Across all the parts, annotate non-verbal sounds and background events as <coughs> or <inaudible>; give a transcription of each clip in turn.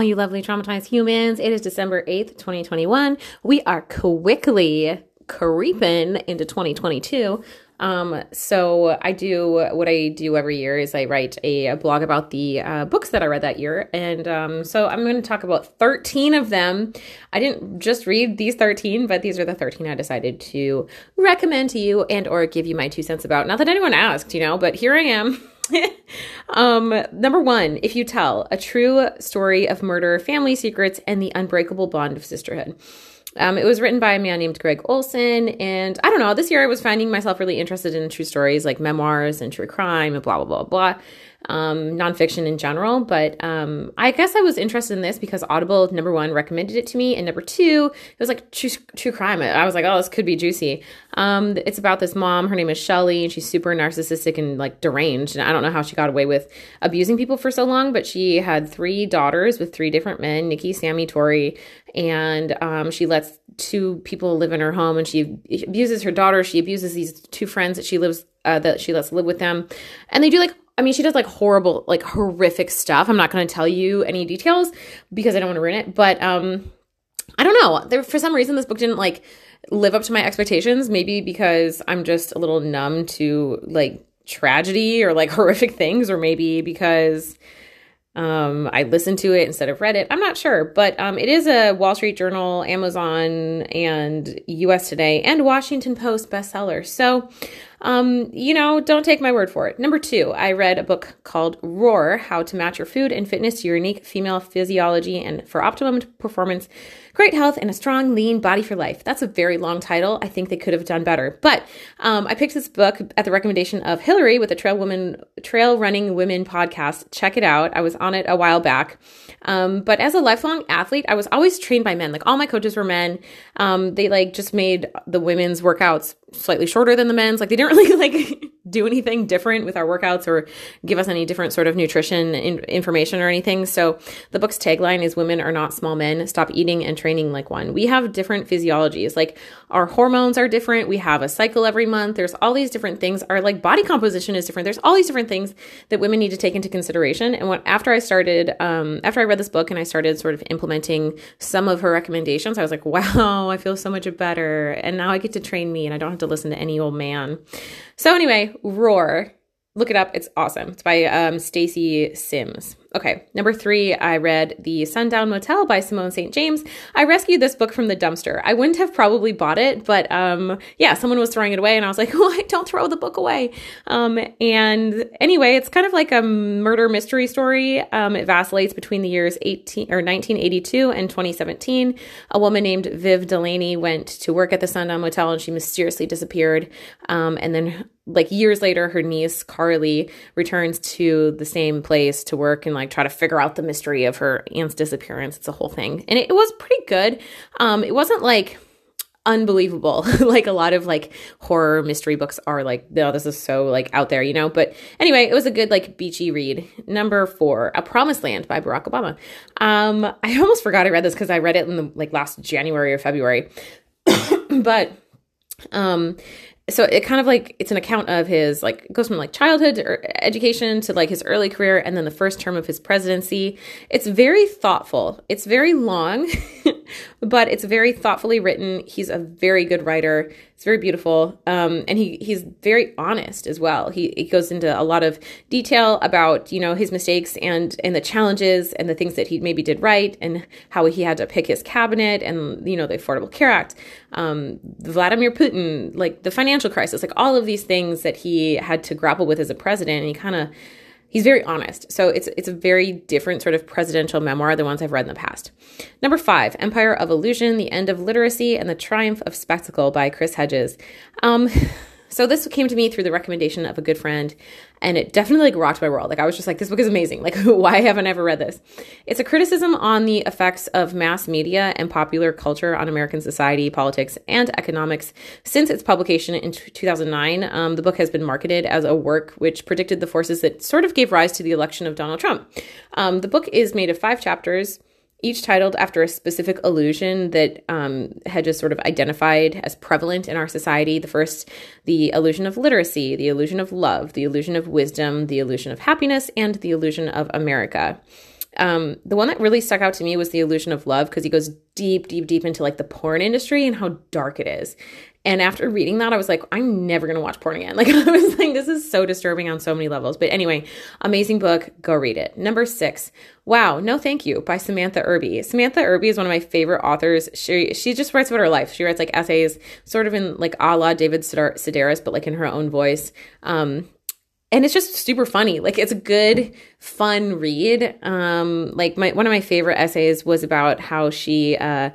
all you lovely traumatized humans. It is December 8th, 2021. We are quickly creeping into 2022. Um, so I do what I do every year is I write a, a blog about the uh, books that I read that year, and um, so I'm going to talk about 13 of them. I didn't just read these 13, but these are the 13 I decided to recommend to you and or give you my two cents about. Not that anyone asked, you know, but here I am. <laughs> <laughs> um, number one, if you tell a true story of murder, family secrets, and the unbreakable bond of sisterhood. Um, it was written by a man named Gregg Olsen. And I don't know, this year I was finding myself really interested in true stories like memoirs and true crime and blah, blah, blah, blah um, nonfiction in general. But um, I guess I was interested in this because Audible, number one, recommended it to me. And number two, it was like true, true crime. I was like, oh, this could be juicy. Um, it's about this mom. Her name is Shelly, and she's super narcissistic and like deranged. And I don't know how she got away with abusing people for so long, but she had three daughters with three different men Nikki, Sami, Tori. And um, she lets two people live in her home and she abuses her daughter. She abuses these two friends that she lives uh, that she lets live with them. And they do like I mean, she does like horrible, like horrific stuff. I'm not going to tell you any details because I don't want to ruin it. But um, I don't know. There, for some reason, this book didn't like live up to my expectations. Maybe because I'm just a little numb to like tragedy or like <laughs> horrific things, or maybe because um, I listened to it instead of read it. I'm not sure, but um, it is a Wall Street Journal, Amazon, and US Today and Washington Post bestseller. So um, you know, don't take my word for it. Number two, I read a book called Roar How to Match Your Food and Fitness to Your Unique Female Physiology and for Optimum Performance, Great Health, and a Strong, Lean Body for Life. That's a very long title. I think they could have done better. But um, I picked this book at the recommendation of Hillary with the Trail Woman Trail Running Women podcast. Check it out. I was on it a while back. Um, but as a lifelong athlete, I was always trained by men. Like all my coaches were men. Um, they like just made the women's workouts slightly shorter than the men's. Like they didn't really <laughs> like do anything different with our workouts or give us any different sort of nutrition in- information or anything. So the book's tagline is women are not small men. Stop eating and training like one. We have different physiologies. Like our hormones are different. We have a cycle every month. There's all these different things. Our like body composition is different. There's all these different things that women need to take into consideration. And when after I started, um, after I read this book and I started sort of implementing some of her recommendations, I was like, wow, I feel so much better. And now I get to train me and I don't have to listen to any old man. So anyway, Roar. Look it up. It's awesome. It's by um, Stacy Sims. Okay, number three, I read The Sundown Motel by Simone St. James. I rescued this book from the dumpster. I wouldn't have probably bought it, but um, yeah, someone was throwing it away, and I was like, <laughs> "What? Don't throw the book away." Um, and anyway, it's kind of like a murder mystery story. Um, it vacillates between the years 18 or 1982 and 2017. A woman named Viv Delaney went to work at the Sundown Motel, and she mysteriously disappeared. Um, and then like years later, her niece Carly returns to the same place to work and like try to figure out the mystery of her aunt's disappearance. It's a whole thing. And it, it was pretty good. Um, it wasn't like unbelievable <laughs> like a lot of like horror mystery books are like no this is so like out there you know but anyway it was a good like beachy read number four a promised land by barack obama um i almost forgot i read this because i read it in the like last january or february <coughs> but um so it kind of like it's an account of his like goes from like childhood er, education to like his early career and then the first term of his presidency. It's very thoughtful. It's very long <laughs> but it's very thoughtfully written. He's a very good writer it's very beautiful. Um, and he he's very honest as well. He, he goes into a lot of detail about you know his mistakes and and the challenges and the things that he maybe did right and how he had to pick his cabinet and you know the affordable care act. Um, vladimir putin like the financial crisis, like all of these things that he had to grapple with as a president. And he kind of he's very honest. So it's it's a very different sort of presidential memoir than ones I've read in the past. Number five, Empire of Illusion: The End of Literacy and the Triumph of Spectacle by Chris Hedges. Um, <laughs> so this came to me through the recommendation of a good friend, and it definitely like rocked my world. Like I was just like, this book is amazing. Like <laughs> why haven't I ever read this? It's a criticism on the effects of mass media and popular culture on American society, politics, and economics since its publication in 2009. Um, the book has been marketed as a work which predicted the forces that sort of gave rise to the election of Donald Trump. Um, the book is made of five chapters each titled after a specific illusion that um, Hedges sort of identified as prevalent in our society. The first, the illusion of literacy, the illusion of love, the illusion of wisdom, the illusion of happiness, and the illusion of America. Um, the one that really stuck out to me was The Illusion of Love because he goes deep, deep, deep into like the porn industry and how dark it is. And after reading that, I was like, I'm never going to watch porn again. <laughs> Like, I was like, this is so disturbing on so many levels. But anyway, amazing book. Go read it. Number six, Wow, No Thank You by Samantha Irby. Samantha Irby is one of my favorite authors. She she just writes about her life. She writes like essays, sort of in like a la David Sedaris, but like in her own voice. Um, and it's just super funny. Like it's a good, fun read. Um, like my one of my favorite essays was about how she uh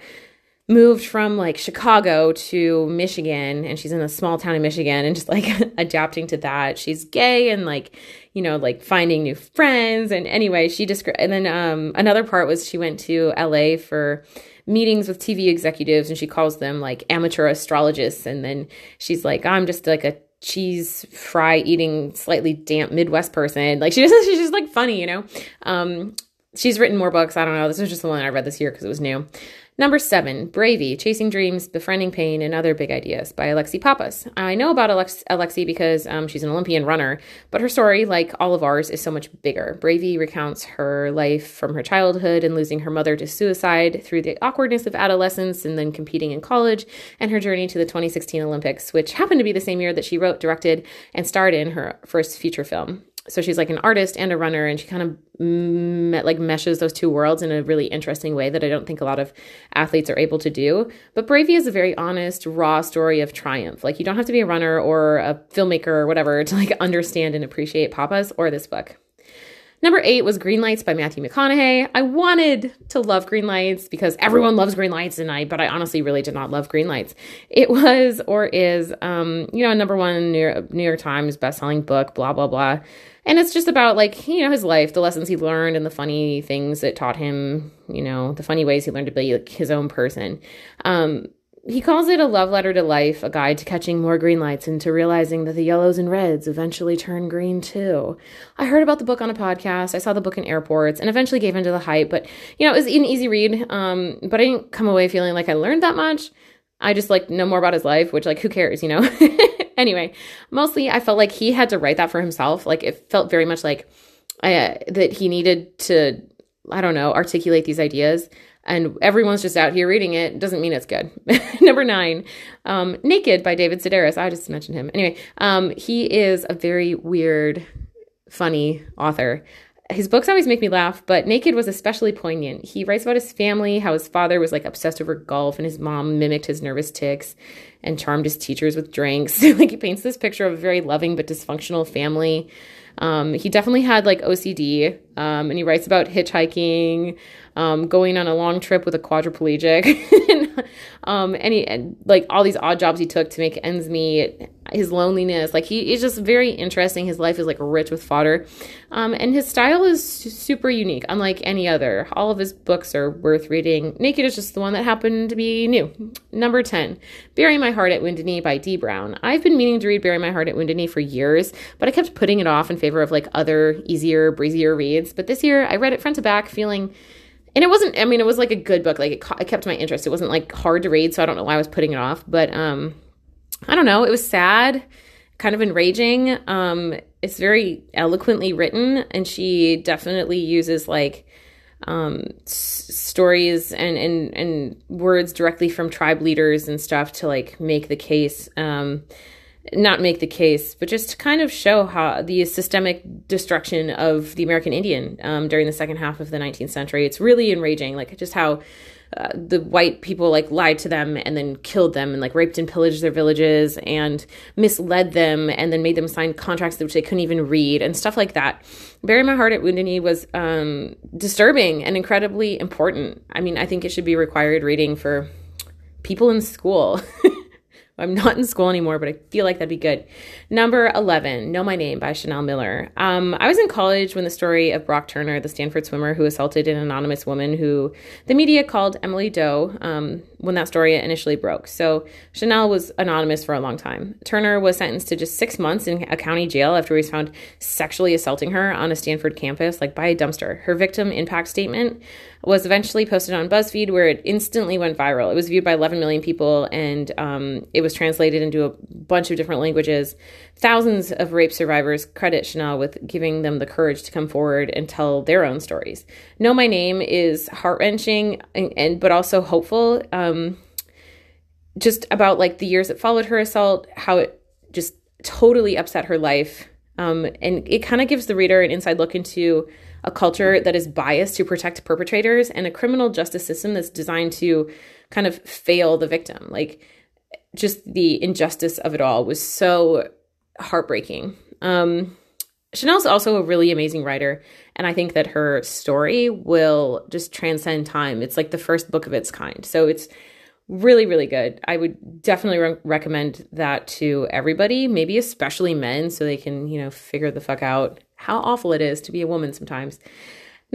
moved from like Chicago to Michigan and she's in a small town in Michigan and just like <laughs> adapting to that. She's gay and like, you know, like finding new friends and anyway, she described and then um another part was she went to LA for meetings with TV executives and she calls them like amateur astrologists and then she's like I'm just like a cheese fry eating slightly damp Midwest person. Like she <laughs> just she's just like funny, you know. Um she's written more books. I don't know. This was just the one I read this year because it was new. Number seven, Bravey, Chasing Dreams, Befriending Pain, and Other Big Ideas by Alexi Pappas. I know about Alex- Alexi because um, she's an Olympian runner, but her story, like all of ours, is so much bigger. Bravey recounts her life from her childhood and losing her mother to suicide through the awkwardness of adolescence and then competing in college, and her journey to the 2016 Olympics, which happened to be the same year that she wrote, directed, and starred in her first feature film so she's like an artist and a runner and she kind of like meshes those two worlds in a really interesting way that i don't think a lot of athletes are able to do. But bravey is a very honest raw story of triumph. Like you don't have to be a runner or a filmmaker or whatever to like understand and appreciate Pappas or this book Number eight was Green Lights by Matthew McConaughey. I wanted to love Green Lights because everyone loves Green Lights, and I, but I honestly really did not love Green Lights. It was or is, um, you know, number one New York, New York Times best-selling book, blah blah blah. And it's just about like, you know, his life, the lessons he learned and the funny things that taught him, you know, the funny ways he learned to be like his own person. Um, he calls it a love letter to life, a guide to catching more green lights and to realizing that the yellows and reds eventually turn green too. I heard about the book on a podcast. I saw the book in airports and eventually gave into the hype, but you know, it was an easy read. Um, but I didn't come away feeling like I learned that much. I just like know more about his life, which like who cares, you know? <laughs> anyway, mostly I felt like he had to write that for himself. Like it felt very much like uh, that he needed to, I don't know, articulate these ideas. And everyone's just out here reading it doesn't mean it's good. <laughs> Number nine, um, Naked by David Sedaris. I just mentioned him. Anyway, um, he is a very weird, funny author his books always make me laugh, but Naked was especially poignant. He writes about his family, how his father was like obsessed over golf and his mom mimicked his nervous tics and charmed his teachers with drinks. <laughs> like he paints this picture of a very loving but dysfunctional family. Um, he definitely had like OCD, um, and he writes about hitchhiking, um, going on a long trip with a quadriplegic, and, <laughs> um, and, he, and like all these odd jobs he took to make ends meet. His loneliness, like he is just very interesting. His life is like rich with fodder, um, and his style is super unique, unlike any other. All of his books are worth reading. Naked is just the one that happened to be new. Number ten, Bury My Heart at Wounded Knee by Dee Brown. I've been meaning to read Bury My Heart at Wounded Knee for years, but I kept putting it off in favor of like other easier, breezier reads. But this year, I read it front to back, feeling and it wasn't i mean it was like a good book. Like it, it, kept my interest. It wasn't like hard to read so i don't know why i was putting it off. But um i don't know. It was sad kind of enraging. Um it's very eloquently written and she definitely uses like um s- stories and and and words directly from tribe leaders and stuff to like make the case. Um not make the case, but just to kind of show how the systemic destruction of the American Indian um, during the second half of the 19th century. It's really enraging, like just how uh, the white people like lied to them and then killed them and like raped and pillaged their villages and misled them and then made them sign contracts which they couldn't even read and stuff like that. Bury My Heart at Wounded Knee was um, disturbing and incredibly important. I mean, I think it should be required reading for people in school. <laughs> I'm not in school anymore, but I feel like that'd be good. Number 11, Know My Name by Chanel Miller. Um, I was in college when the story of Brock Turner, the Stanford swimmer who assaulted an anonymous woman who the media called Emily Doe, um, when that story initially broke. So Chanel was anonymous for a long time. Turner was sentenced to just six months in a county jail after he was found sexually assaulting her on a Stanford campus, like by a dumpster. Her victim impact statement was eventually posted on BuzzFeed, where it instantly went viral. It was viewed by 11 million people, and um, it was translated into a bunch of different languages. Thousands of rape survivors credit Chanel with giving them the courage to come forward and tell their own stories. Know My Name is heart wrenching and, and, but also hopeful. Um, just about like the years that followed her assault, how it just totally upset her life. Um, and it kind of gives the reader an inside look into a culture that is biased to protect perpetrators and a criminal justice system that's designed to kind of fail the victim. Like, just the injustice of it all was so heartbreaking. Um, Chanel's also a really amazing writer, and I think that her story will just transcend time. It's like the first book of its kind. So it's really really good i would definitely re- recommend that to everybody maybe especially men so they can you know figure the fuck out how awful it is to be a woman sometimes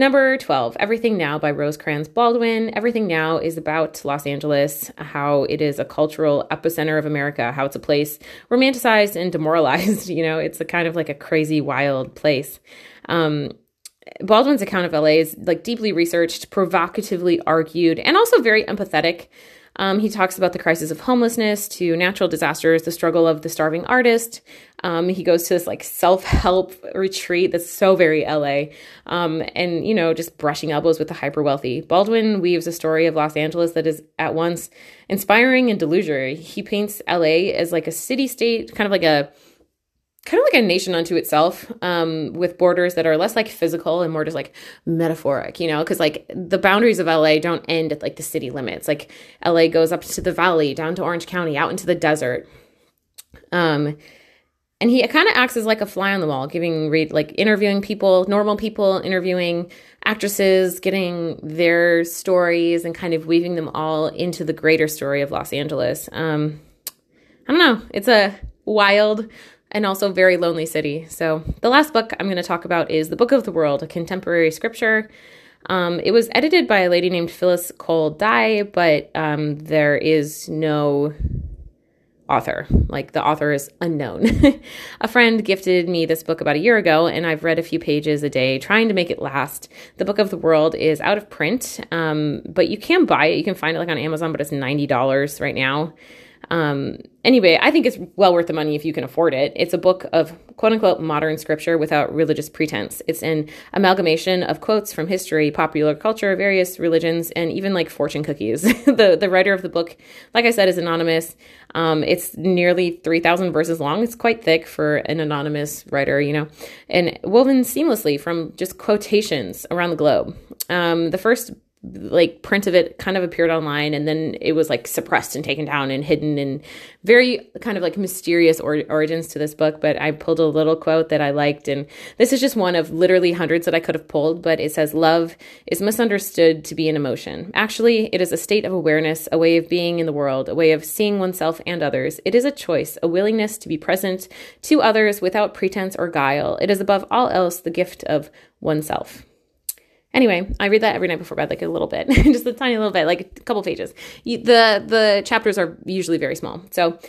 number 12 everything now by rosecrans baldwin everything now is about los angeles how it is a cultural epicenter of america how it's a place romanticized and demoralized <laughs> you know it's a kind of like a crazy wild place um, Baldwin's account of LA is like deeply researched, provocatively argued, and also very empathetic. Um, he talks about the crisis of homelessness to natural disasters, the struggle of the starving artist. Um, he goes to this like self help retreat that's so very LA, um, and you know just brushing elbows with the hyper wealthy. Baldwin weaves a story of Los Angeles that is at once inspiring and delusional. He paints LA as like a city state, kind of like a kind of like a nation unto itself um, with borders that are less like physical and more just like metaphoric you know? Because like the boundaries of la don't end at like the city limits. Like la goes up to the valley down to orange county out into the desert. Um and he kind of acts as like a fly on the wall giving read like interviewing people normal people interviewing actresses getting their stories and kind of weaving them all into the greater story of los angeles. Um i don't know. It's a wild and also very lonely city. So the last book I'm going to talk about is The Book of the World, a contemporary scripture. Um, it was edited by a lady named Phyllis Cole Dai, but um, there is no author. Like the author is unknown. <laughs> a friend gifted me this book about a year ago, and I've read a few pages a day trying to make it last. The Book of the World is out of print, um, but you can buy it. You can find it like on Amazon, but it's $90 right now. Um, anyway, I think it's well worth the money if you can afford it. It's a book of quote unquote modern scripture without religious pretense. It's an amalgamation of quotes from history, popular culture, various religions, and even like fortune cookies. <laughs> the the writer of the book, like I said, is anonymous. Um, it's nearly three thousand verses long. It's quite thick for an anonymous writer, you know, and woven seamlessly from just quotations around the globe. Um, the first like print of it kind of appeared online and then it was like suppressed and taken down and hidden and very kind of like mysterious or- origins to this book but i pulled a little quote that i liked and this is just one of literally hundreds that i could have pulled but it says love is misunderstood to be an emotion. Actually it is a state of awareness a way of being in the world a way of seeing oneself and others. It is a choice a willingness to be present to others without pretense or guile. It is above all else the gift of oneself Anyway, I read that every night before bed, like a little bit, <laughs> just a tiny little bit, like a couple pages. You, the the chapters are usually very small. So,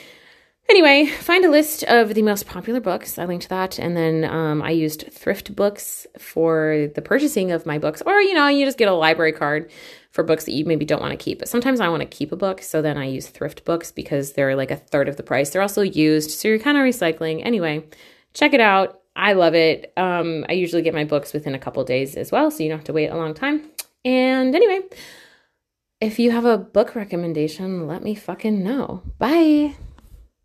anyway, find a list of the most popular books. I linked that, and then um, I used ThriftBooks for the purchasing of my books, or you know, you just get a library card for books that you maybe don't want to keep. But sometimes I want to keep a book, so then I use ThriftBooks because they're like a third of the price. They're also used, so you're kind of recycling. Anyway, check it out. I love it. Um, I usually get my books within a couple days as well, so you don't have to wait a long time. And anyway, if you have a book recommendation, let me fucking know. Bye.